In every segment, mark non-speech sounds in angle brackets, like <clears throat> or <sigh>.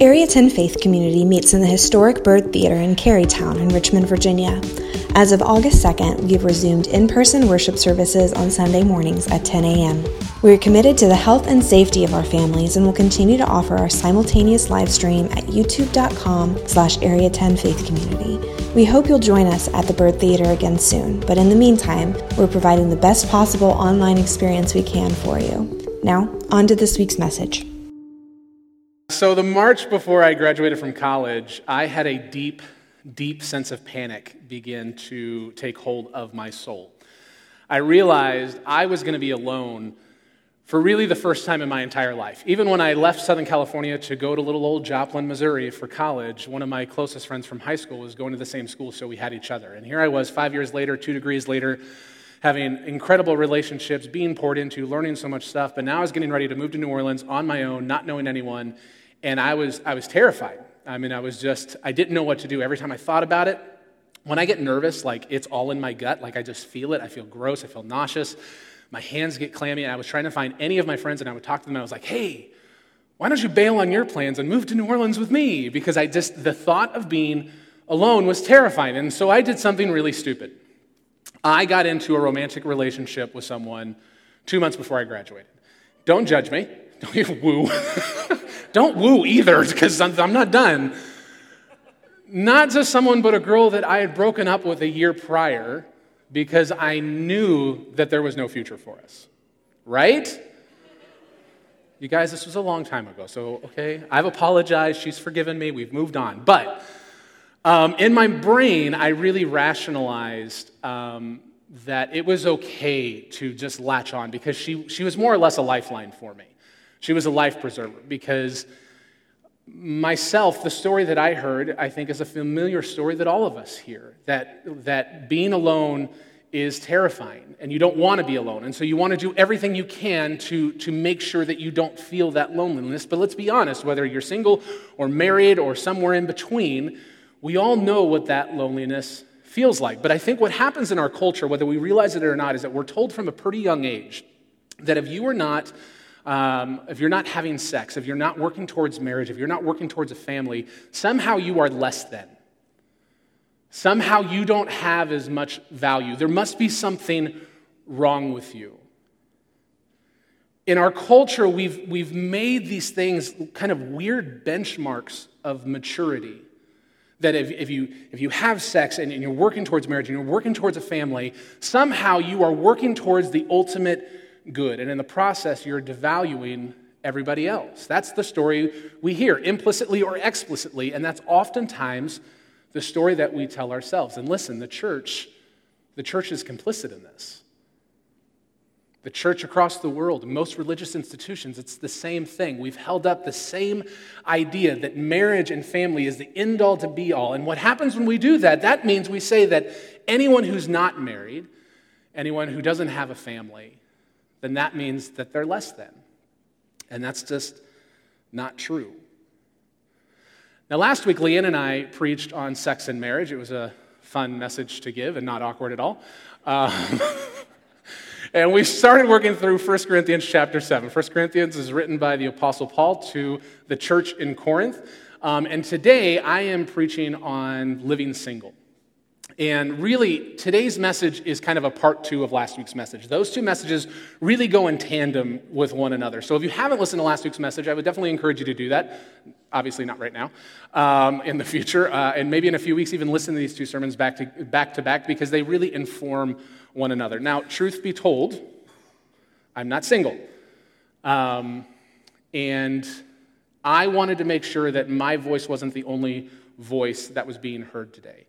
Area 10 Faith Community meets in the historic Byrd Theater in Carytown in Richmond, Virginia. As of August 2nd, we have resumed in person worship services on Sunday mornings at 10 a.m. We are committed to the health and safety of our families and will continue to offer our simultaneous live stream at youtube.com slash area 10 faith community. We hope you'll join us at the Byrd Theater again soon, but in the meantime, we're providing the best possible online experience we can for you. Now, on to this week's message. So, the March before I graduated from college, I had a deep, deep sense of panic begin to take hold of my soul. I realized I was going to be alone for really the first time in my entire life. Even when I left Southern California to go to little old Joplin, Missouri for college, one of my closest friends from high school was going to the same school, so we had each other. And here I was, five years later, two degrees later, having incredible relationships, being poured into, learning so much stuff. But now I was getting ready to move to New Orleans on my own, not knowing anyone. And I was, I was terrified. I mean, I was just, I didn't know what to do. Every time I thought about it, when I get nervous, like it's all in my gut, like I just feel it. I feel gross, I feel nauseous. My hands get clammy. And I was trying to find any of my friends, and I would talk to them. And I was like, hey, why don't you bail on your plans and move to New Orleans with me? Because I just, the thought of being alone was terrifying. And so I did something really stupid. I got into a romantic relationship with someone two months before I graduated. Don't judge me. <laughs> Don't even woo. <laughs> Don't woo either, because I'm, I'm not done. Not just someone, but a girl that I had broken up with a year prior because I knew that there was no future for us. Right? You guys, this was a long time ago, so okay, I've apologized. She's forgiven me. We've moved on. But um, in my brain, I really rationalized um, that it was okay to just latch on because she, she was more or less a lifeline for me. She was a life preserver because myself, the story that I heard, I think, is a familiar story that all of us hear that, that being alone is terrifying and you don't want to be alone. And so you want to do everything you can to, to make sure that you don't feel that loneliness. But let's be honest, whether you're single or married or somewhere in between, we all know what that loneliness feels like. But I think what happens in our culture, whether we realize it or not, is that we're told from a pretty young age that if you are not um, if you're not having sex, if you're not working towards marriage, if you're not working towards a family, somehow you are less than. Somehow you don't have as much value. There must be something wrong with you. In our culture, we've, we've made these things kind of weird benchmarks of maturity that if, if, you, if you have sex and, and you're working towards marriage and you're working towards a family, somehow you are working towards the ultimate good. And in the process, you're devaluing everybody else. That's the story we hear, implicitly or explicitly, and that's oftentimes the story that we tell ourselves. And listen, the church, the church is complicit in this. The church across the world, most religious institutions, it's the same thing. We've held up the same idea that marriage and family is the end all to be all. And what happens when we do that? That means we say that anyone who's not married, anyone who doesn't have a family, then that means that they're less than. And that's just not true. Now, last week, Leanne and I preached on sex and marriage. It was a fun message to give and not awkward at all. Um, <laughs> And we started working through 1 Corinthians chapter 7. 1 Corinthians is written by the Apostle Paul to the church in Corinth. Um, and today I am preaching on living single. And really, today's message is kind of a part two of last week's message. Those two messages really go in tandem with one another. So if you haven't listened to last week's message, I would definitely encourage you to do that. Obviously, not right now, um, in the future. Uh, and maybe in a few weeks, even listen to these two sermons back to, back to back because they really inform one another. Now, truth be told, I'm not single. Um, and I wanted to make sure that my voice wasn't the only voice that was being heard today.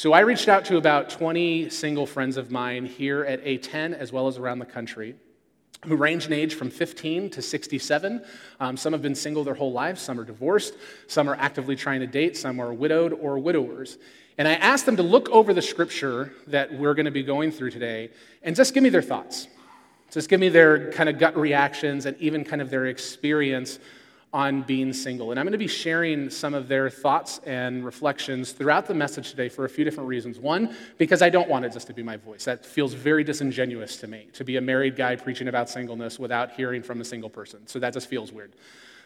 So I reached out to about 20 single friends of mine here at A10 as well as around the country who range in age from 15 to 67. Um, some have been single their whole lives, some are divorced, some are actively trying to date, some are widowed or widowers. And I asked them to look over the scripture that we're going to be going through today and just give me their thoughts. Just give me their kind of gut reactions and even kind of their experience on being single. And I'm going to be sharing some of their thoughts and reflections throughout the message today for a few different reasons. One, because I don't want it just to be my voice. That feels very disingenuous to me, to be a married guy preaching about singleness without hearing from a single person. So that just feels weird.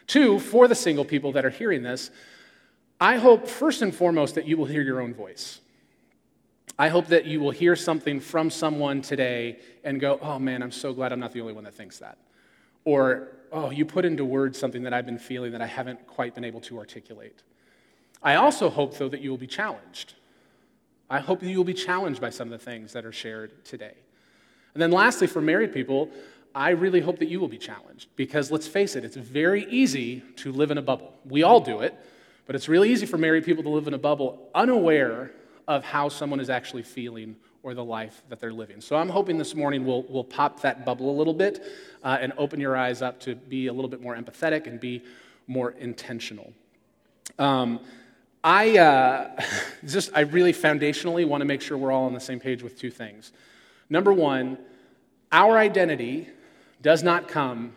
Two, for the single people that are hearing this, I hope first and foremost that you will hear your own voice. I hope that you will hear something from someone today and go, oh man, I'm so glad I'm not the only one that thinks that. Or, oh, you put into words something that I've been feeling that I haven't quite been able to articulate. I also hope, though, that you will be challenged. I hope that you will be challenged by some of the things that are shared today. And then, lastly, for married people, I really hope that you will be challenged because let's face it, it's very easy to live in a bubble. We all do it, but it's really easy for married people to live in a bubble unaware of how someone is actually feeling or the life that they're living. So I'm hoping this morning we'll, we'll pop that bubble a little bit uh, and open your eyes up to be a little bit more empathetic and be more intentional. Um, I uh, <laughs> just, I really foundationally want to make sure we're all on the same page with two things. Number one, our identity does not come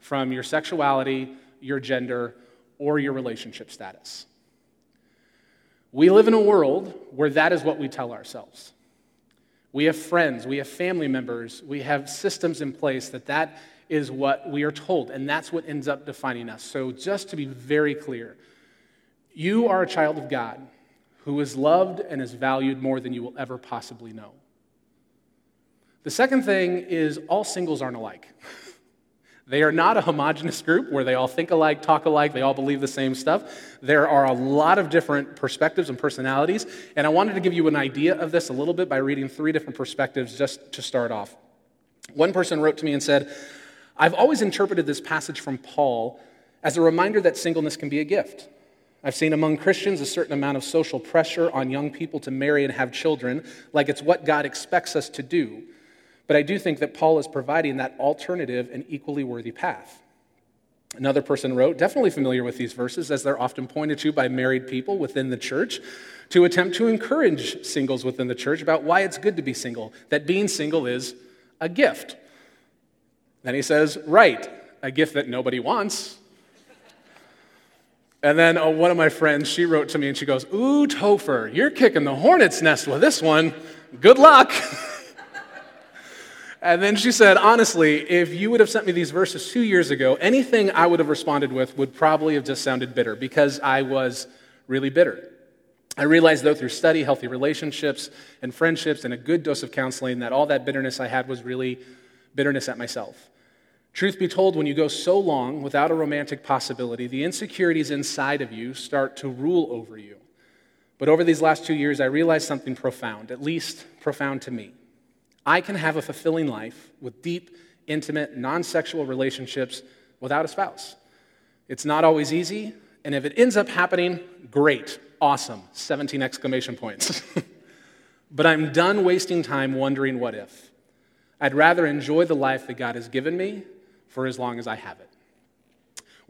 from your sexuality, your gender, or your relationship status. We live in a world where that is what we tell ourselves. We have friends, we have family members, we have systems in place that that is what we are told, and that's what ends up defining us. So, just to be very clear, you are a child of God who is loved and is valued more than you will ever possibly know. The second thing is all singles aren't alike. <laughs> They are not a homogenous group where they all think alike, talk alike, they all believe the same stuff. There are a lot of different perspectives and personalities, and I wanted to give you an idea of this a little bit by reading three different perspectives just to start off. One person wrote to me and said, I've always interpreted this passage from Paul as a reminder that singleness can be a gift. I've seen among Christians a certain amount of social pressure on young people to marry and have children, like it's what God expects us to do. But I do think that Paul is providing that alternative and equally worthy path. Another person wrote, definitely familiar with these verses, as they're often pointed to by married people within the church, to attempt to encourage singles within the church about why it's good to be single, that being single is a gift. Then he says, right, a gift that nobody wants. And then oh, one of my friends, she wrote to me and she goes, Ooh, Topher, you're kicking the hornet's nest with this one. Good luck. <laughs> And then she said, honestly, if you would have sent me these verses two years ago, anything I would have responded with would probably have just sounded bitter because I was really bitter. I realized, though, through study, healthy relationships, and friendships, and a good dose of counseling, that all that bitterness I had was really bitterness at myself. Truth be told, when you go so long without a romantic possibility, the insecurities inside of you start to rule over you. But over these last two years, I realized something profound, at least profound to me. I can have a fulfilling life with deep, intimate, non sexual relationships without a spouse. It's not always easy, and if it ends up happening, great, awesome, 17 exclamation points. <laughs> but I'm done wasting time wondering what if. I'd rather enjoy the life that God has given me for as long as I have it.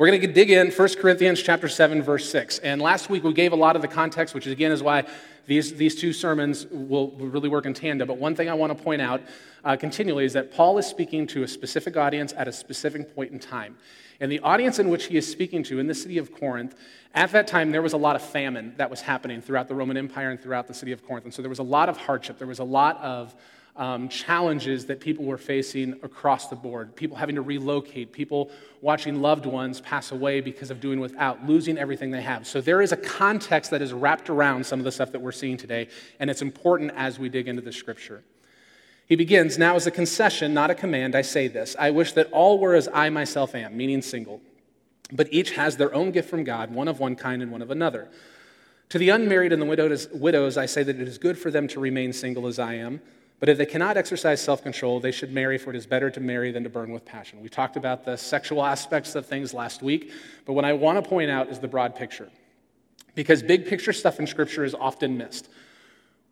We're going to dig in 1 Corinthians chapter 7 verse 6. And last week we gave a lot of the context, which again is why these, these two sermons will really work in tandem. But one thing I want to point out uh, continually is that Paul is speaking to a specific audience at a specific point in time. And the audience in which he is speaking to in the city of Corinth, at that time, there was a lot of famine that was happening throughout the Roman Empire and throughout the city of Corinth. And so there was a lot of hardship. There was a lot of um, challenges that people were facing across the board. People having to relocate, people watching loved ones pass away because of doing without, losing everything they have. So there is a context that is wrapped around some of the stuff that we're seeing today, and it's important as we dig into the scripture. He begins, Now, as a concession, not a command, I say this I wish that all were as I myself am, meaning single. But each has their own gift from God, one of one kind and one of another. To the unmarried and the widows, I say that it is good for them to remain single as I am. But if they cannot exercise self control, they should marry, for it is better to marry than to burn with passion. We talked about the sexual aspects of things last week, but what I want to point out is the broad picture. Because big picture stuff in Scripture is often missed.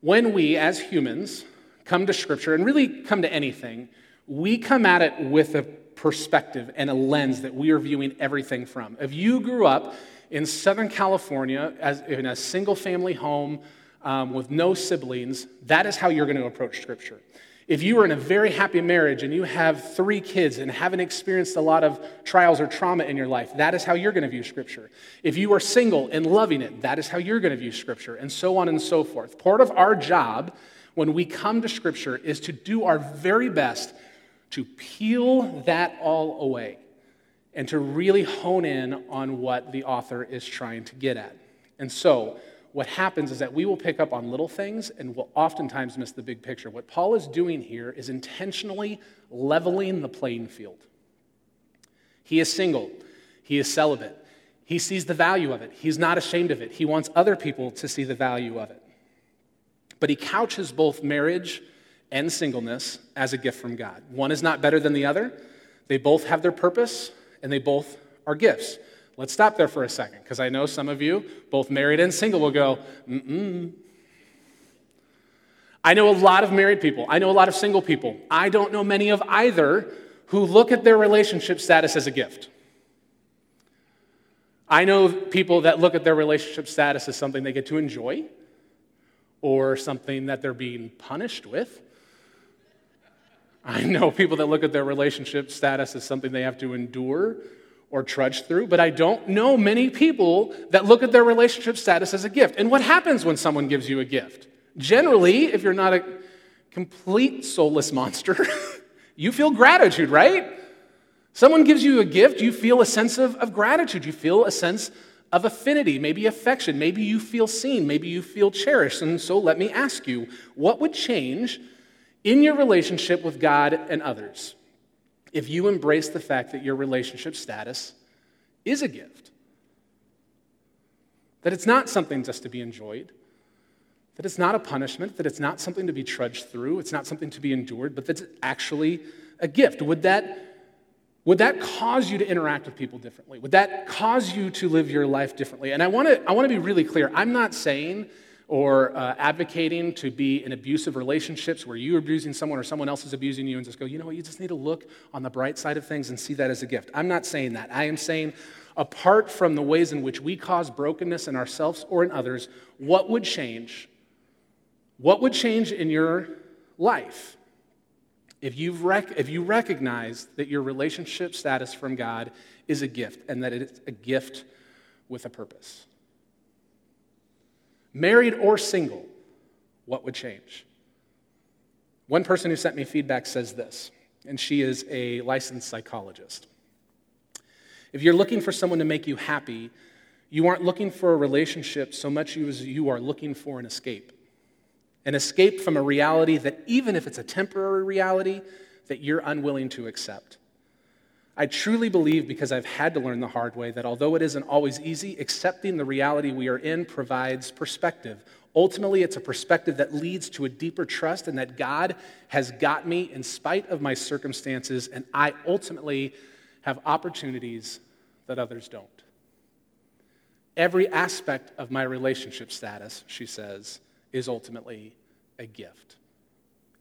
When we, as humans, come to Scripture, and really come to anything, we come at it with a perspective and a lens that we are viewing everything from. If you grew up in Southern California as in a single family home, um, with no siblings, that is how you're going to approach Scripture. If you are in a very happy marriage and you have three kids and haven't experienced a lot of trials or trauma in your life, that is how you're going to view Scripture. If you are single and loving it, that is how you're going to view Scripture, and so on and so forth. Part of our job when we come to Scripture is to do our very best to peel that all away and to really hone in on what the author is trying to get at. And so, what happens is that we will pick up on little things and will oftentimes miss the big picture. What Paul is doing here is intentionally leveling the playing field. He is single, he is celibate. He sees the value of it. He's not ashamed of it. He wants other people to see the value of it. But he couches both marriage and singleness as a gift from God. One is not better than the other. They both have their purpose and they both are gifts. Let's stop there for a second because I know some of you, both married and single, will go, mm I know a lot of married people. I know a lot of single people. I don't know many of either who look at their relationship status as a gift. I know people that look at their relationship status as something they get to enjoy or something that they're being punished with. I know people that look at their relationship status as something they have to endure or trudge through, but I don't know many people that look at their relationship status as a gift. And what happens when someone gives you a gift? Generally, if you're not a complete soulless monster, <laughs> you feel gratitude, right? Someone gives you a gift, you feel a sense of, of gratitude, you feel a sense of affinity, maybe affection, maybe you feel seen, maybe you feel cherished. And so let me ask you what would change in your relationship with God and others? If you embrace the fact that your relationship status is a gift, that it's not something just to be enjoyed, that it's not a punishment, that it's not something to be trudged through, it's not something to be endured, but that's actually a gift. Would that, would that cause you to interact with people differently? Would that cause you to live your life differently? And I want to I want to be really clear. I'm not saying or uh, advocating to be in abusive relationships where you're abusing someone or someone else is abusing you and just go, you know what, you just need to look on the bright side of things and see that as a gift. I'm not saying that. I am saying, apart from the ways in which we cause brokenness in ourselves or in others, what would change? What would change in your life if, you've rec- if you recognize that your relationship status from God is a gift and that it's a gift with a purpose? Married or single, what would change? One person who sent me feedback says this, and she is a licensed psychologist. If you're looking for someone to make you happy, you aren't looking for a relationship so much as you are looking for an escape. An escape from a reality that, even if it's a temporary reality, that you're unwilling to accept. I truly believe, because I've had to learn the hard way, that although it isn't always easy, accepting the reality we are in provides perspective. Ultimately, it's a perspective that leads to a deeper trust and that God has got me in spite of my circumstances, and I ultimately have opportunities that others don't. Every aspect of my relationship status, she says, is ultimately a gift,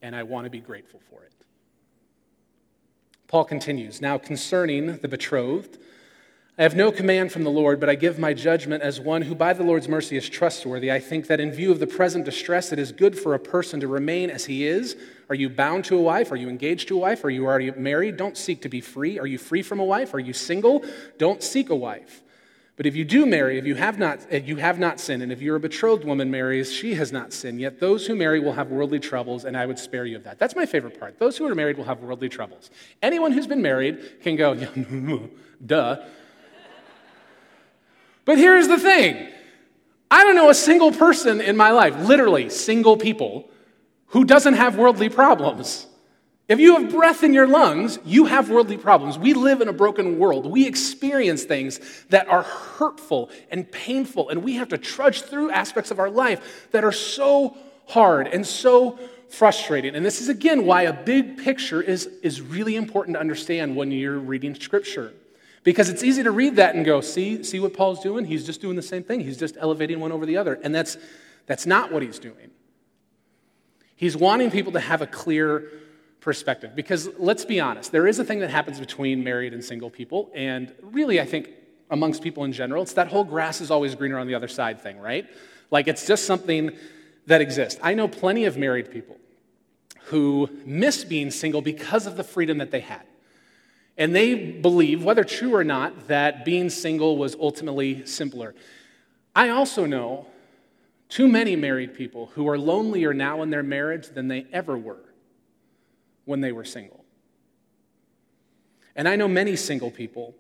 and I want to be grateful for it. Paul continues Now, concerning the betrothed, I have no command from the Lord, but I give my judgment as one who by the Lord's mercy is trustworthy. I think that in view of the present distress, it is good for a person to remain as he is. Are you bound to a wife? Are you engaged to a wife? Are you already married? Don't seek to be free. Are you free from a wife? Are you single? Don't seek a wife. But if you do marry, if you have not, if you have not sinned, and if you're a betrothed woman marries, she has not sinned. Yet those who marry will have worldly troubles, and I would spare you of that. That's my favorite part. Those who are married will have worldly troubles. Anyone who's been married can go, <laughs> duh. But here's the thing I don't know a single person in my life, literally single people, who doesn't have worldly problems. If you have breath in your lungs, you have worldly problems. We live in a broken world. We experience things that are hurtful and painful, and we have to trudge through aspects of our life that are so hard and so frustrating. And this is, again, why a big picture is, is really important to understand when you're reading Scripture. Because it's easy to read that and go, see, see what Paul's doing? He's just doing the same thing. He's just elevating one over the other. And that's, that's not what he's doing. He's wanting people to have a clear perspective. Because let's be honest, there is a thing that happens between married and single people, and really, I think amongst people in general, it's that whole grass is always greener on the other side thing, right? Like it's just something that exists. I know plenty of married people who miss being single because of the freedom that they had. And they believe, whether true or not, that being single was ultimately simpler. I also know too many married people who are lonelier now in their marriage than they ever were when they were single. And I know many single people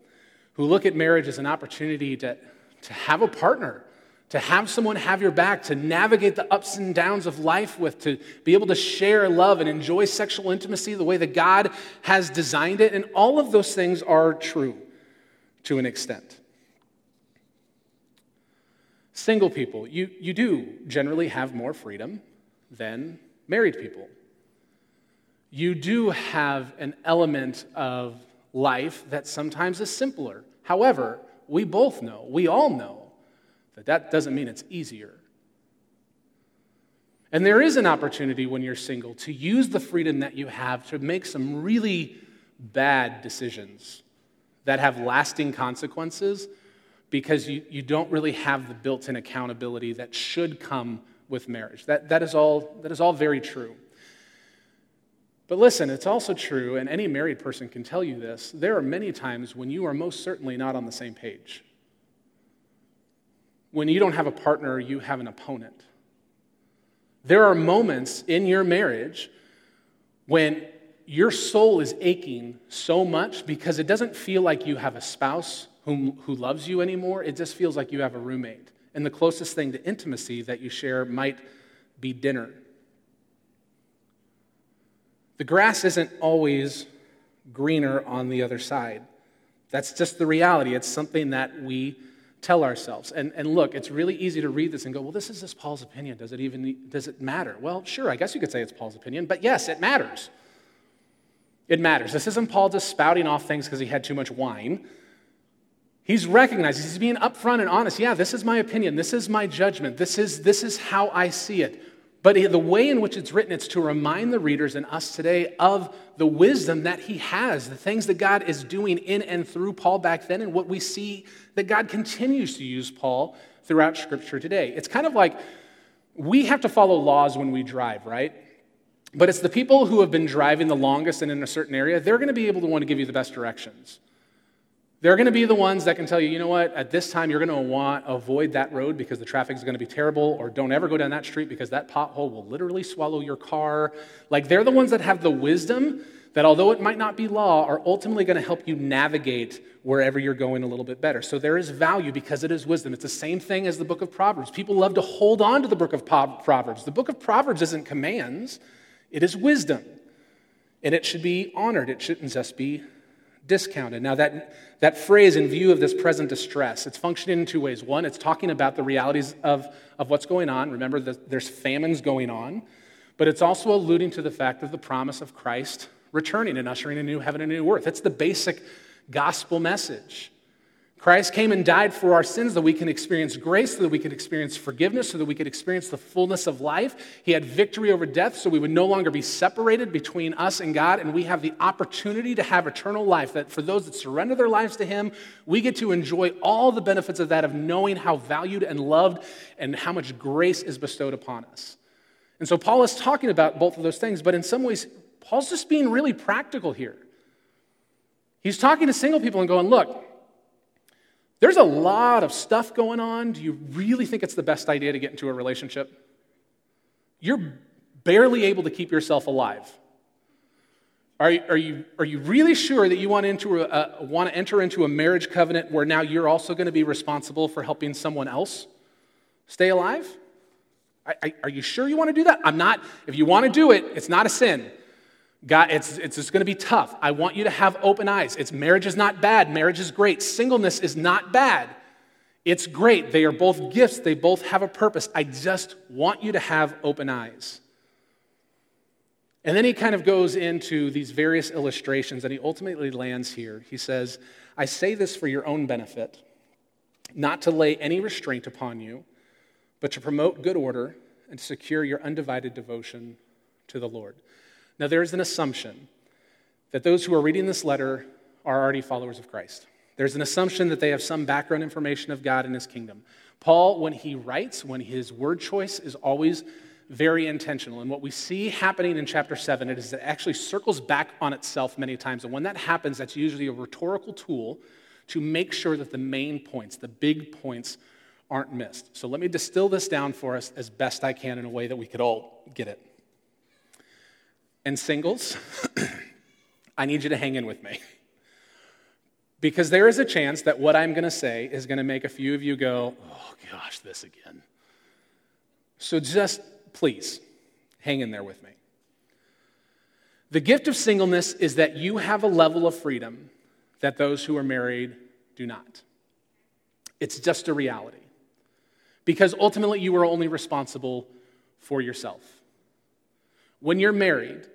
who look at marriage as an opportunity to, to have a partner, to have someone have your back, to navigate the ups and downs of life with, to be able to share love and enjoy sexual intimacy the way that God has designed it. And all of those things are true to an extent. Single people, you, you do generally have more freedom than married people. You do have an element of life that sometimes is simpler. However, we both know, we all know, that that doesn't mean it's easier. And there is an opportunity when you're single to use the freedom that you have to make some really bad decisions that have lasting consequences because you, you don't really have the built in accountability that should come with marriage. That, that, is all, that is all very true. But listen, it's also true, and any married person can tell you this there are many times when you are most certainly not on the same page. When you don't have a partner, you have an opponent. There are moments in your marriage when your soul is aching so much because it doesn't feel like you have a spouse whom, who loves you anymore. It just feels like you have a roommate. And the closest thing to intimacy that you share might be dinner. The grass isn't always greener on the other side. That's just the reality. It's something that we tell ourselves. And, and look, it's really easy to read this and go, well, this is just Paul's opinion. Does it even does it matter? Well, sure, I guess you could say it's Paul's opinion, but yes, it matters. It matters. This isn't Paul just spouting off things because he had too much wine. He's recognizing, he's being upfront and honest. Yeah, this is my opinion. This is my judgment. This is, this is how I see it. But the way in which it's written, it's to remind the readers and us today of the wisdom that he has, the things that God is doing in and through Paul back then, and what we see that God continues to use Paul throughout Scripture today. It's kind of like we have to follow laws when we drive, right? But it's the people who have been driving the longest and in a certain area, they're going to be able to want to give you the best directions. They're going to be the ones that can tell you, you know what, at this time you're going to want to avoid that road because the traffic is going to be terrible, or don't ever go down that street because that pothole will literally swallow your car. Like they're the ones that have the wisdom that, although it might not be law, are ultimately going to help you navigate wherever you're going a little bit better. So there is value because it is wisdom. It's the same thing as the book of Proverbs. People love to hold on to the book of Proverbs. The book of Proverbs isn't commands, it is wisdom. And it should be honored, it shouldn't just be discounted. Now, that, that phrase, in view of this present distress, it's functioning in two ways. One, it's talking about the realities of, of what's going on. Remember, that there's famines going on, but it's also alluding to the fact of the promise of Christ returning and ushering a new heaven and a new earth. It's the basic gospel message. Christ came and died for our sins that we can experience grace, so that we can experience forgiveness, so that we could experience the fullness of life. He had victory over death, so we would no longer be separated between us and God, and we have the opportunity to have eternal life. That for those that surrender their lives to Him, we get to enjoy all the benefits of that, of knowing how valued and loved and how much grace is bestowed upon us. And so Paul is talking about both of those things, but in some ways, Paul's just being really practical here. He's talking to single people and going, look, there's a lot of stuff going on. Do you really think it's the best idea to get into a relationship? You're barely able to keep yourself alive. Are, are, you, are you really sure that you want, into a, want to enter into a marriage covenant where now you're also going to be responsible for helping someone else stay alive? Are, are you sure you want to do that? I'm not. If you want to do it, it's not a sin. God, it's, it's just going to be tough. I want you to have open eyes. It's marriage is not bad. Marriage is great. Singleness is not bad. It's great. They are both gifts. They both have a purpose. I just want you to have open eyes. And then he kind of goes into these various illustrations and he ultimately lands here. He says, I say this for your own benefit, not to lay any restraint upon you, but to promote good order and secure your undivided devotion to the Lord. Now, there is an assumption that those who are reading this letter are already followers of Christ. There's an assumption that they have some background information of God and his kingdom. Paul, when he writes, when his word choice is always very intentional. And what we see happening in chapter 7 it is that it actually circles back on itself many times. And when that happens, that's usually a rhetorical tool to make sure that the main points, the big points, aren't missed. So let me distill this down for us as best I can in a way that we could all get it. And singles, <clears throat> I need you to hang in with me. Because there is a chance that what I'm going to say is going to make a few of you go, oh gosh, this again. So just please hang in there with me. The gift of singleness is that you have a level of freedom that those who are married do not. It's just a reality. Because ultimately, you are only responsible for yourself. When you're married,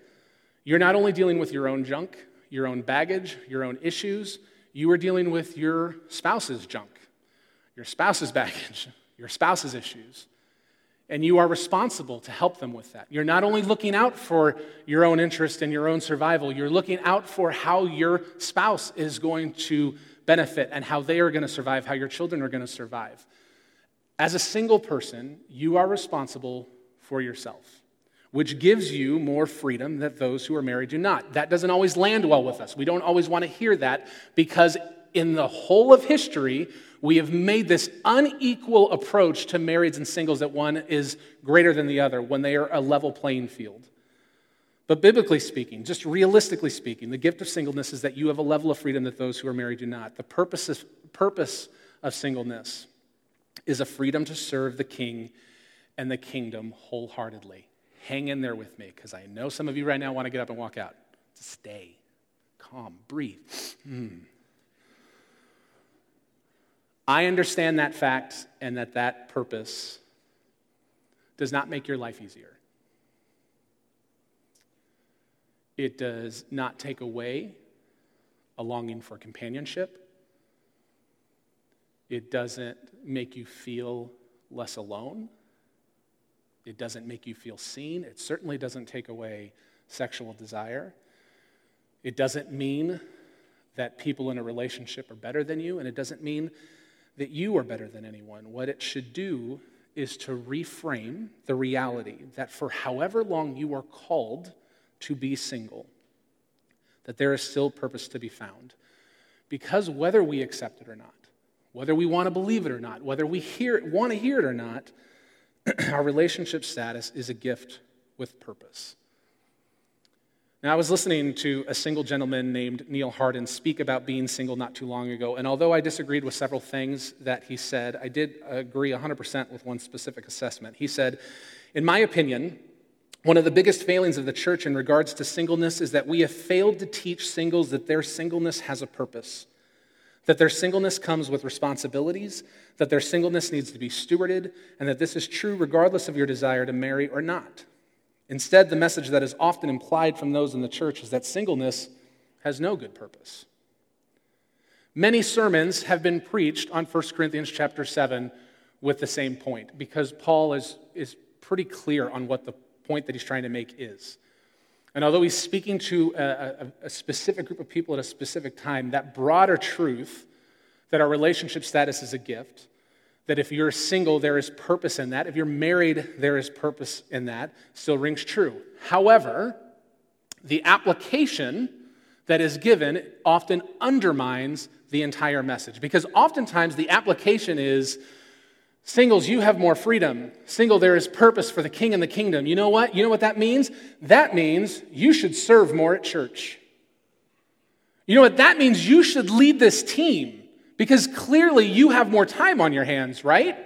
you're not only dealing with your own junk, your own baggage, your own issues, you are dealing with your spouse's junk, your spouse's <laughs> baggage, your spouse's issues. And you are responsible to help them with that. You're not only looking out for your own interest and your own survival, you're looking out for how your spouse is going to benefit and how they are going to survive, how your children are going to survive. As a single person, you are responsible for yourself which gives you more freedom that those who are married do not. That doesn't always land well with us. We don't always want to hear that because in the whole of history, we have made this unequal approach to marrieds and singles that one is greater than the other when they are a level playing field. But biblically speaking, just realistically speaking, the gift of singleness is that you have a level of freedom that those who are married do not. The purpose of, purpose of singleness is a freedom to serve the king and the kingdom wholeheartedly. Hang in there with me because I know some of you right now want to get up and walk out. Stay calm, breathe. Hmm. I understand that fact and that that purpose does not make your life easier. It does not take away a longing for companionship. It doesn't make you feel less alone. It doesn't make you feel seen. It certainly doesn't take away sexual desire. It doesn't mean that people in a relationship are better than you, and it doesn't mean that you are better than anyone. What it should do is to reframe the reality that for however long you are called to be single, that there is still purpose to be found. Because whether we accept it or not, whether we want to believe it or not, whether we hear, want to hear it or not, <clears throat> our relationship status is a gift with purpose. Now, I was listening to a single gentleman named Neil Hardin speak about being single not too long ago, and although I disagreed with several things that he said, I did agree 100% with one specific assessment. He said, In my opinion, one of the biggest failings of the church in regards to singleness is that we have failed to teach singles that their singleness has a purpose that their singleness comes with responsibilities, that their singleness needs to be stewarded, and that this is true regardless of your desire to marry or not. Instead, the message that is often implied from those in the church is that singleness has no good purpose. Many sermons have been preached on 1 Corinthians chapter 7 with the same point because Paul is, is pretty clear on what the point that he's trying to make is. And although he's speaking to a, a, specific group of people at a specific time, that broader truth that our relationship status is a gift, that if you're single, there is purpose in that, if you're married, there is purpose in that, still rings true. However, the application that is given often undermines the entire message because oftentimes the application is Singles, you have more freedom. Single, there is purpose for the king and the kingdom. You know what? You know what that means? That means you should serve more at church. You know what? That means you should lead this team because clearly you have more time on your hands, right?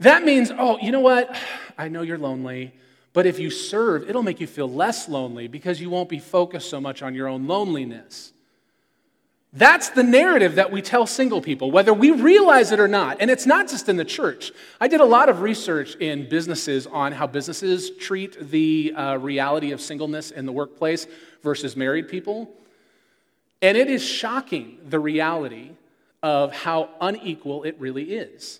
That means, oh, you know what? <sighs> I know you're lonely, but if you serve, it'll make you feel less lonely because you won't be focused so much on your own loneliness. That's the narrative that we tell single people, whether we realize it or not. And it's not just in the church. I did a lot of research in businesses on how businesses treat the uh, reality of singleness in the workplace versus married people. And it is shocking the reality of how unequal it really is.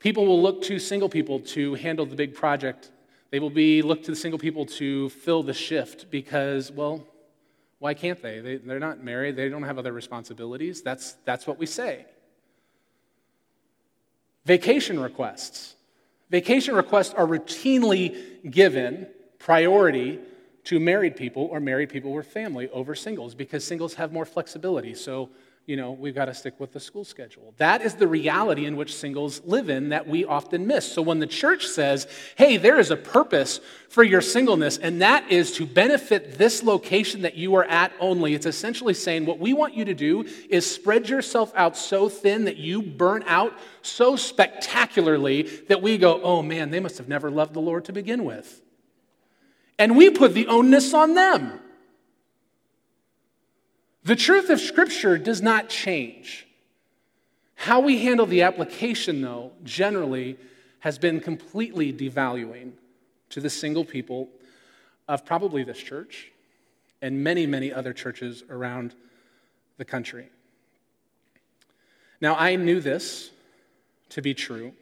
People will look to single people to handle the big project. They will be looked to the single people to fill the shift because, well, why can't they? they? They're not married, they don't have other responsibilities. That's, that's what we say. Vacation requests. Vacation requests are routinely given priority to married people or married people with family over singles because singles have more flexibility. So you know, we've got to stick with the school schedule. That is the reality in which singles live in that we often miss. So when the church says, hey, there is a purpose for your singleness, and that is to benefit this location that you are at only, it's essentially saying what we want you to do is spread yourself out so thin that you burn out so spectacularly that we go, oh man, they must have never loved the Lord to begin with. And we put the onus on them. The truth of Scripture does not change. How we handle the application, though, generally has been completely devaluing to the single people of probably this church and many, many other churches around the country. Now, I knew this to be true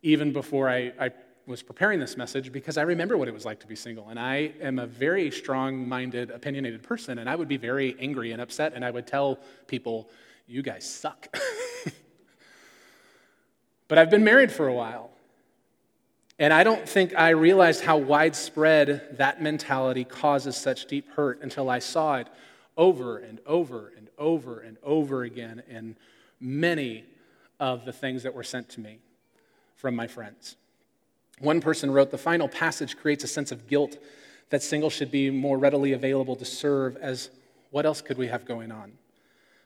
even before I, I was preparing this message because I remember what it was like to be single. And I am a very strong minded, opinionated person, and I would be very angry and upset, and I would tell people, You guys suck. <laughs> but I've been married for a while. And I don't think I realized how widespread that mentality causes such deep hurt until I saw it over and over and over and over again in many of the things that were sent to me from my friends. One person wrote The final passage creates a sense of guilt that singles should be more readily available to serve, as what else could we have going on?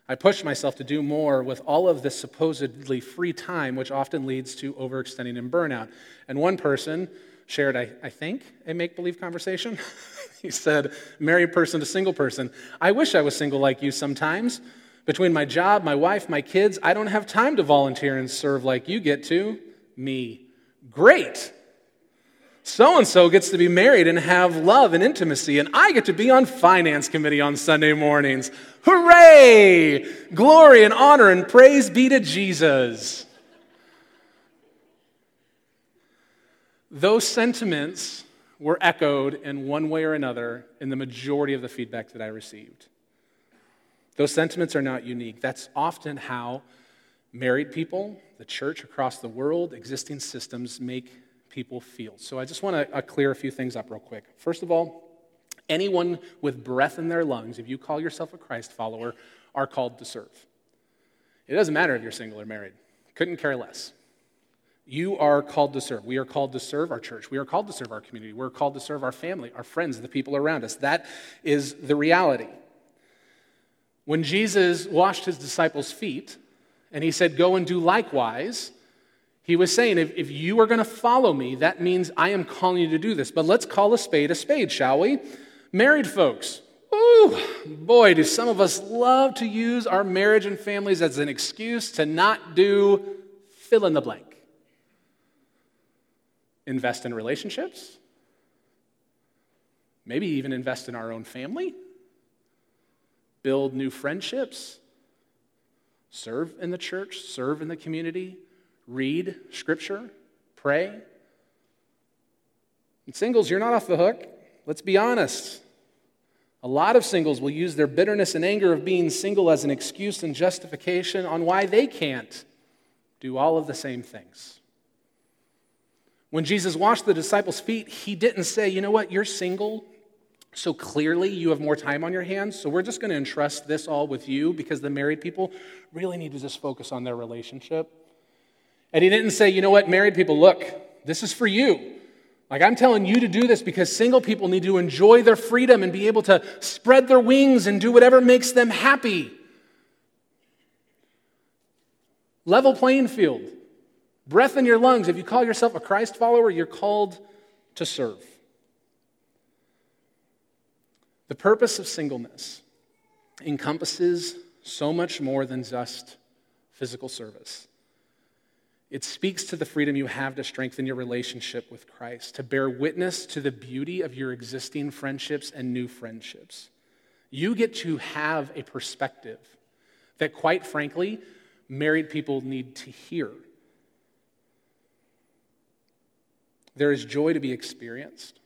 I push myself to do more with all of this supposedly free time, which often leads to overextending and burnout. And one person shared, I, I think, a make believe conversation. <laughs> he said, Married person to single person, I wish I was single like you sometimes. Between my job, my wife, my kids, I don't have time to volunteer and serve like you get to. Me. Great so and so gets to be married and have love and intimacy, and I get to be on finance committee on Sunday mornings. Hooray! Glory and honor and praise be to Jesus. Those sentiments were echoed in one way or another in the majority of the feedback that I received. Those sentiments are not unique. That's often how married people, the church across the world, existing systems make people feel. So I just want to uh, clear a few things up real quick. First of all, anyone with breath in their lungs, if you call yourself a Christ follower, are called to serve. It doesn't matter if you're single or married, couldn't care less. You are called to serve. We are called to serve our church. We are called to serve our community. We're called to serve our family, our friends, the people around us. That is the reality. When Jesus washed his disciples' feet and he said, Go and do likewise, he was saying, if, if you are going to follow me, that means I am calling you to do this. But let's call a spade a spade, shall we? Married folks. Ooh, boy, do some of us love to use our marriage and families as an excuse to not do fill in the blank. Invest in relationships. Maybe even invest in our own family. Build new friendships. Serve in the church, serve in the community, read Scripture, pray. And singles, you're not off the hook. Let's be honest. A lot of singles will use their bitterness and anger of being single as an excuse and justification on why they can't do all of the same things. When Jesus washed the disciples' feet, he didn't say, you know what, you're single, so clearly you have more time on your hands, so we're just going to entrust this all with you because the married people really need to just focus on their relationship. And he didn't say, you know what, married people, look, this is for you. Like, I'm telling you to do this because single people need to enjoy their freedom and be able to spread their wings and do whatever makes them happy. Level playing field. Breath in your lungs. If you call yourself a Christ follower, you're called to serve. The purpose of singleness encompasses so much more than just physical service. It speaks to the freedom you have to strengthen your relationship with Christ, to bear witness to the beauty of your existing friendships and new friendships. You get to have a perspective that, quite frankly, married people need to hear. There is joy to be experienced.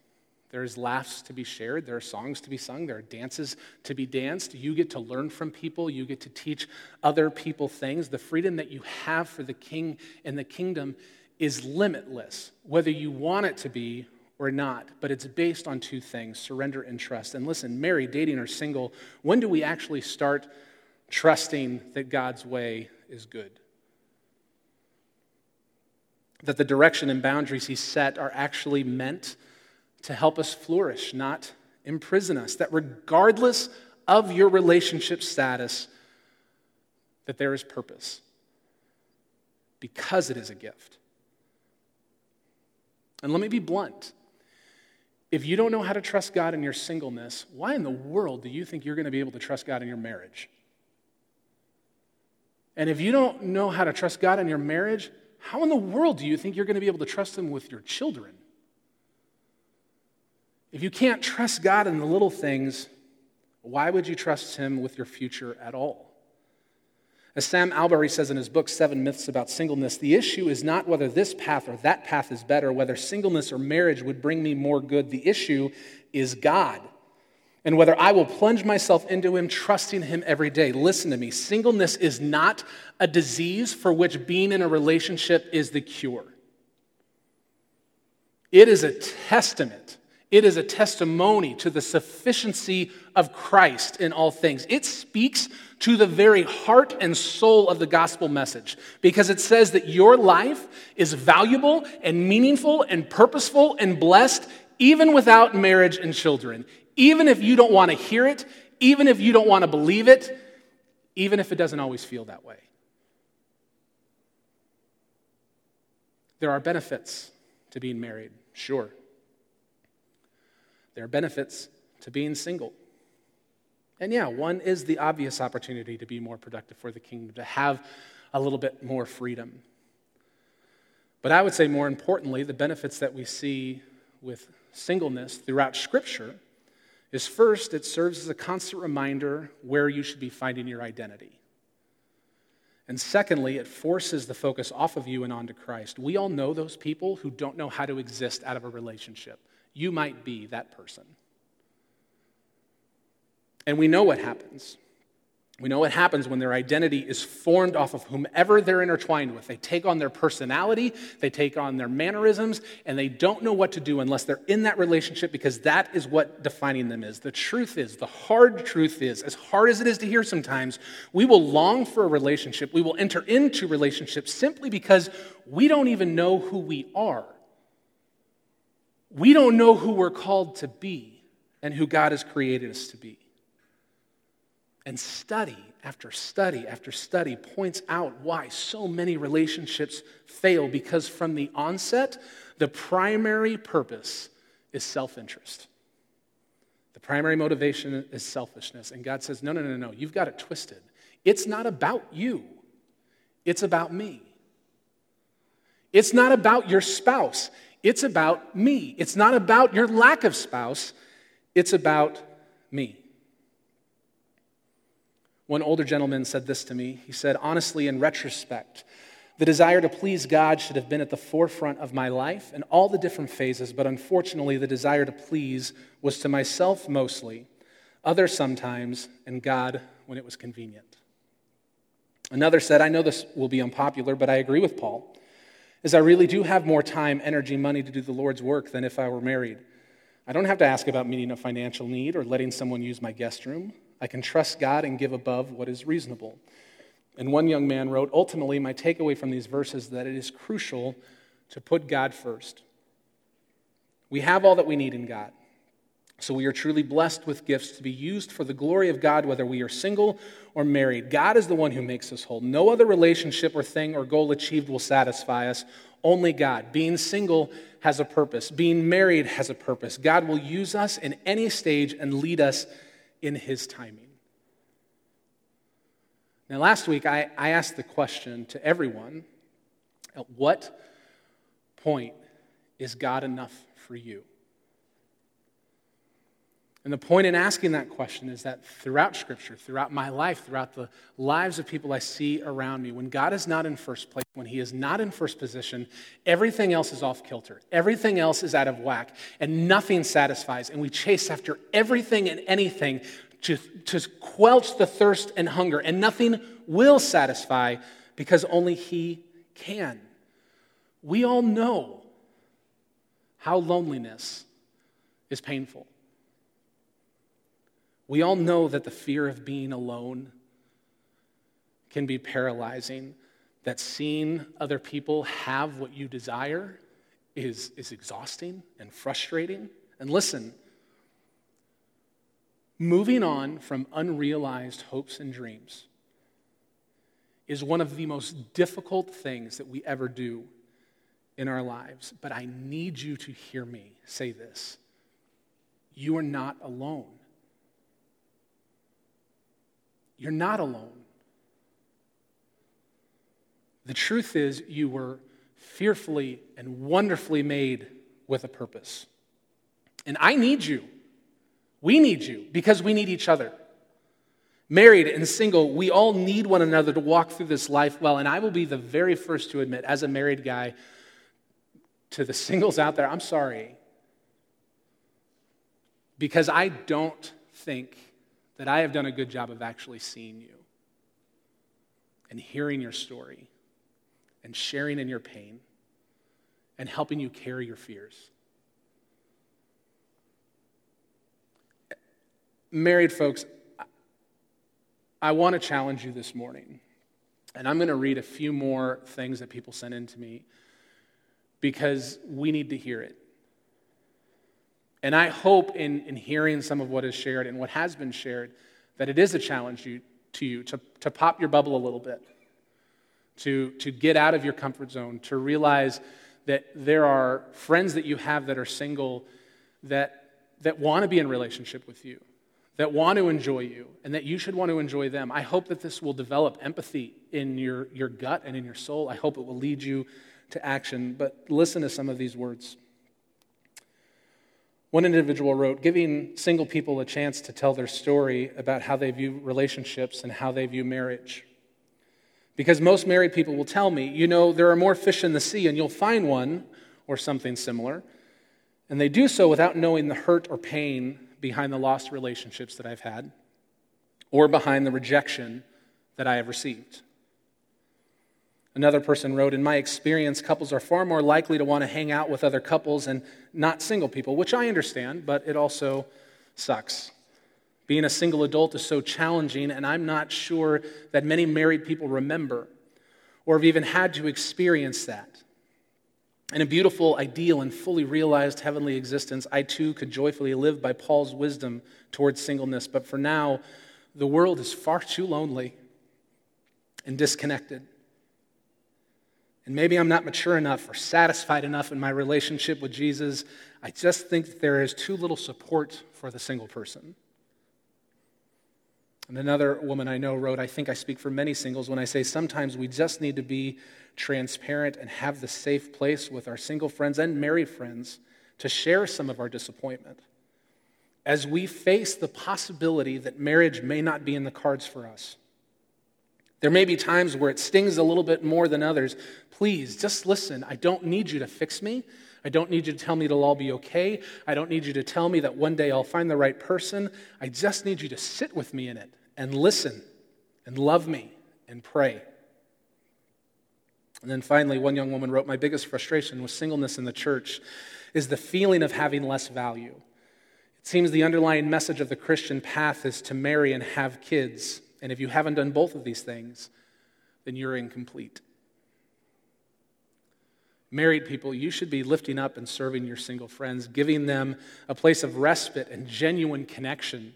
There's laughs to be shared. There are songs to be sung. There are dances to be danced. You get to learn from people. You get to teach other people things. The freedom that you have for the king and the kingdom is limitless, whether you want it to be or not. But it's based on two things surrender and trust. And listen, married, dating, or single, when do we actually start trusting that God's way is good. That the direction and boundaries He set are actually meant to help us flourish, not imprison us. That regardless of your relationship status, that there is purpose because it is a gift. And let me be blunt. If you don't know how to trust God in your singleness, why in the world do you think you're going to be able to trust God in your marriage? And if you don't know how to trust God in your marriage, how in the world do you think you're going to be able to trust Him with your children? If you can't trust God in the little things, why would you trust Him with your future at all? As Sam Allberry says in his book, Seven Myths About Singleness, the issue is not whether this path or that path is better, whether singleness or marriage would bring me more good. The issue is God and whether I will plunge myself into Him, trusting Him every day. Listen to me singleness is not a disease for which being in a relationship is the cure. It is a testament it is a testimony to the sufficiency of Christ in all things. It speaks to the very heart and soul of the gospel message because it says that your life is valuable and meaningful and purposeful and blessed even without marriage and children. Even if you don't want to hear it, even if you don't want to believe it, even if it doesn't always feel that way. There are benefits to being married, sure. There are benefits to being single. And yeah, one is the obvious opportunity to be more productive for the kingdom, to have a little bit more freedom. But I would say more importantly, the benefits that we see with singleness throughout Scripture is first, it serves as a constant reminder where you should be finding your identity. And secondly, it forces the focus off of you and onto Christ. We all know those people who don't know how to exist out of a relationship. You might be that person. And we know what happens. We know what happens when their identity is formed off of whomever they're intertwined with. They take on their personality, they take on their mannerisms, and they don't know what to do unless they're in that relationship because that is what defining them is. The truth is, the hard truth is, as hard as it is to hear sometimes, we will long for a relationship. We will enter into relationships simply because we don't even know who we are we don't know who we're called to be and who God has created us to be. And study after study after study points out why so many relationships fail because from the onset, the primary purpose is self interest. The primary motivation is selfishness. And God says, no, no, no, no, you've got it twisted. It's not about you, it's about me. It's not about your spouse. It's about me. It's not about your lack of spouse, it's about me. One older gentleman said this to me. He said, Honestly, in retrospect, the desire to please God should have been at the forefront of my life in all the different phases, but unfortunately, the desire to please was to myself mostly, others sometimes, and God when it was convenient. Another said, I know this will be unpopular, but I agree with Paul is I really do have more time, energy, money to do the Lord's work than if I were married. I don't have to ask about meeting a financial need or letting someone use my guest room. I can trust God and give above what is reasonable. And one young man wrote Ultimately, my takeaway from these verses is that it is crucial to put God first. We have all that we need in God. So we are truly blessed with gifts to be used for the glory of God, whether we are single or married. God is the one who makes us whole. No other relationship or thing or goal achieved will satisfy us. Only God. Being single has a purpose, being married has a purpose. God will use us in any stage and lead us in His timing. Now, last week I, I asked the question to everyone at what point is God enough for you? And the point in asking that question is that throughout Scripture, throughout my life, throughout the lives of people I see around me, when God is not in first place, when He is not in first position, everything else is off kilter. Everything else is out of whack, and nothing satisfies. And we chase after everything and anything to, to quench the thirst and hunger, and nothing will satisfy because only He can. We all know how loneliness is painful. We all know that the fear of being alone can be paralyzing, that seeing other people have what you desire is, is exhausting and frustrating. And listen, moving on from unrealized hopes and dreams is one of the most difficult things that we ever do in our lives. But I need you to hear me say this you are not alone. You're not alone. The truth is, you were fearfully and wonderfully made with a purpose. And I need you. We need you because we need each other. Married and single, we all need one another to walk through this life well. And I will be the very first to admit, as a married guy, to the singles out there, I'm sorry. Because I don't think that I have done a good job of actually seeing you and hearing your story and sharing in your pain and helping you carry your fears. Married folks, I want to challenge you this morning. And I'm going to read a few more things that people sent in to me because we need to hear it. And I hope in, in hearing some of what is shared and what has been shared that it is a challenge you, to you to, to pop your bubble a little bit, to, to get out of your comfort zone, to realize that there are friends that you have that are single that, that want to be in relationship with you, that want to enjoy you, and that you should want to enjoy them. I hope that this will develop empathy in your, your gut and in your soul. I hope it will lead you to action. But listen to some of these words. One individual wrote, giving single people a chance to tell their story about how they view relationships and how they view marriage. Because most married people will tell me, you know, there are more fish in the sea and you'll find one or something similar. And they do so without knowing the hurt or pain behind the lost relationships that I've had or behind the rejection that I have received. Another person wrote, In my experience, couples are far more likely to want to hang out with other couples and not single people, which I understand, but it also sucks. Being a single adult is so challenging, and I'm not sure that many married people remember or have even had to experience that. In a beautiful, ideal, and fully realized heavenly existence, I too could joyfully live by Paul's wisdom towards singleness. But for now, the world is far too lonely and disconnected. And maybe I'm not mature enough or satisfied enough in my relationship with Jesus. I just think that there is too little support for the single person. And another woman I know wrote, I think I speak for many singles when I say sometimes we just need to be transparent and have the safe place with our single friends and married friends to share some of our disappointment as we face the possibility that marriage may not be in the cards for us. There may be times where it stings a little bit more than others. Please, just listen. I don't need you to fix me. I don't need you to tell me it'll all be okay. I don't need you to tell me that one day I'll find the right person. I just need you to sit with me in it and listen and love me and pray. And then finally, one young woman wrote My biggest frustration with singleness in the church is the feeling of having less value. It seems the underlying message of the Christian path is to marry and have kids. And if you haven't done both of these things, then you're incomplete. Married people, you should be lifting up and serving your single friends, giving them a place of respite and genuine connection.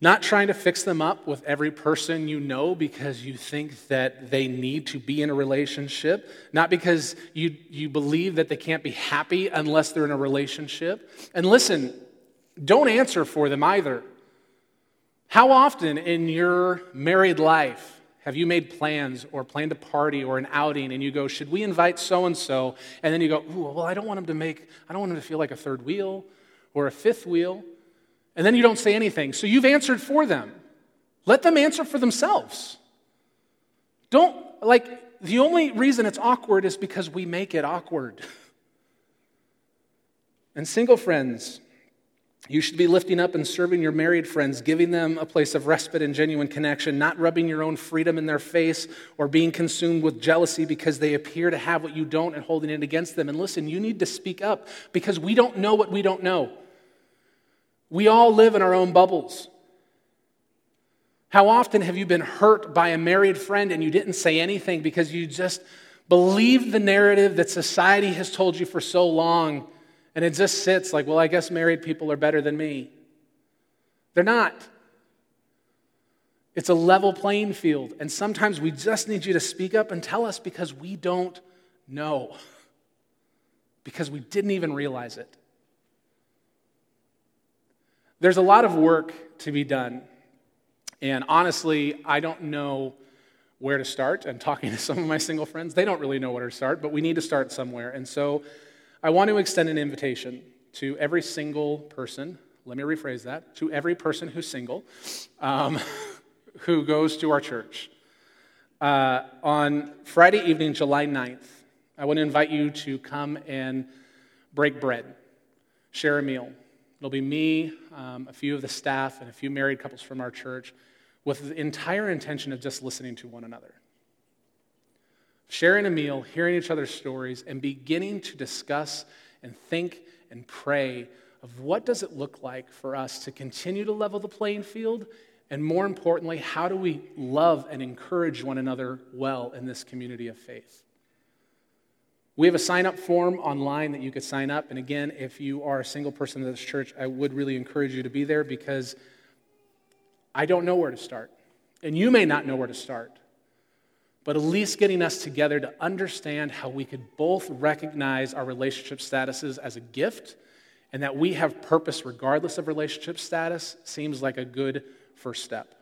Not trying to fix them up with every person you know because you think that they need to be in a relationship. Not because you, you believe that they can't be happy unless they're in a relationship. And listen, don't answer for them either. How often in your married life have you made plans or planned a party or an outing and you go, should we invite so and so? And then you go, well, I don't want him to make, I don't want him to feel like a third wheel or a fifth wheel. And then you don't say anything. So you've answered for them. Let them answer for themselves. Don't, like, the only reason it's awkward is because we make it awkward. And single friends, you should be lifting up and serving your married friends, giving them a place of respite and genuine connection, not rubbing your own freedom in their face or being consumed with jealousy because they appear to have what you don't and holding it against them. And listen, you need to speak up because we don't know what we don't know. We all live in our own bubbles. How often have you been hurt by a married friend and you didn't say anything because you just believed the narrative that society has told you for so long and it just sits like, well, I guess married people are better than me? They're not. It's a level playing field. And sometimes we just need you to speak up and tell us because we don't know, because we didn't even realize it. There's a lot of work to be done and honestly, I don't know where to start. I'm talking to some of my single friends. They don't really know where to start, but we need to start somewhere. And so I want to extend an invitation to every single person. Let me rephrase that to every person who's single um, <laughs> who goes to our church. Uh, on Friday evening, July 9th, I want to invite you to come and break bread, share a meal. It'll be me, um, a few of the staff, and a few married couples from our church with the entire intention of just listening to one another. Sharing a meal, hearing each other's stories, and beginning to discuss and think and pray of what does it look like for us to continue to level the playing field and more importantly how do we love and encourage one another well in this community of faith we have a sign up form online that you could sign up and again if you are a single person in this church i would really encourage you to be there because I don't know where to start. And you may not know where to start. But at least getting us together to understand how we could both recognize our relationship statuses as a gift and that we have purpose regardless of relationship status seems like a good first step.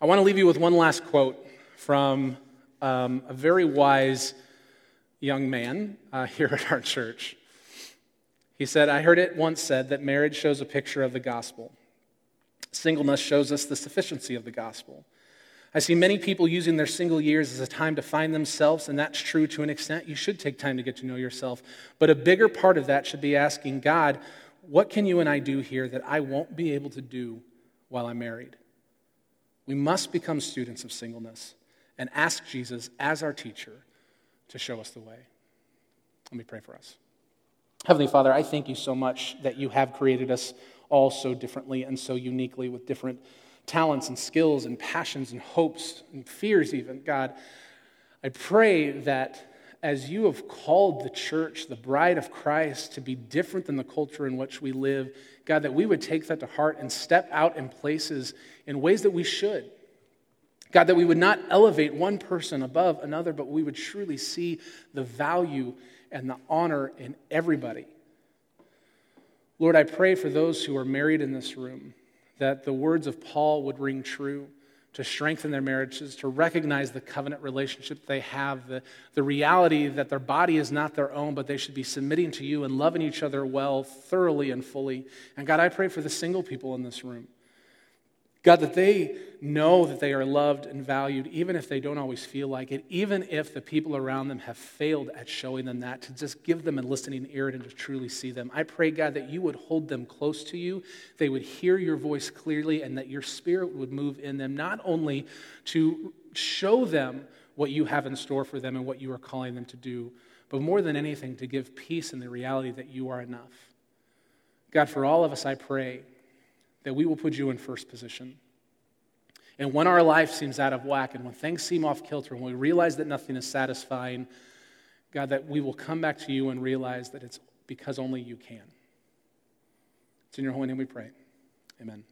I want to leave you with one last quote from um, a very wise young man uh, <laughs> here at our church. He said, I heard it once said that marriage shows a picture of the gospel. Singleness shows us the sufficiency of the gospel. I see many people using their single years as a time to find themselves, and that's true to an extent. You should take time to get to know yourself. But a bigger part of that should be asking God, what can you and I do here that I won't be able to do while I'm married? We must become students of singleness and ask Jesus as our teacher to show us the way. Let me pray for us. Heavenly Father, I thank you so much that you have created us all so differently and so uniquely with different talents and skills and passions and hopes and fears, even. God, I pray that as you have called the church, the bride of Christ, to be different than the culture in which we live, God, that we would take that to heart and step out in places in ways that we should. God, that we would not elevate one person above another, but we would truly see the value and the honor in everybody. Lord, I pray for those who are married in this room that the words of Paul would ring true to strengthen their marriages, to recognize the covenant relationship they have, the, the reality that their body is not their own, but they should be submitting to you and loving each other well, thoroughly and fully. And God, I pray for the single people in this room God, that they know that they are loved and valued, even if they don't always feel like it, even if the people around them have failed at showing them that, to just give them a listening ear and to truly see them. I pray, God, that you would hold them close to you, they would hear your voice clearly, and that your spirit would move in them, not only to show them what you have in store for them and what you are calling them to do, but more than anything, to give peace in the reality that you are enough. God, for all of us, I pray that we will put you in first position. And when our life seems out of whack and when things seem off kilter, when we realize that nothing is satisfying, God, that we will come back to you and realize that it's because only you can. It's in your holy name we pray. Amen.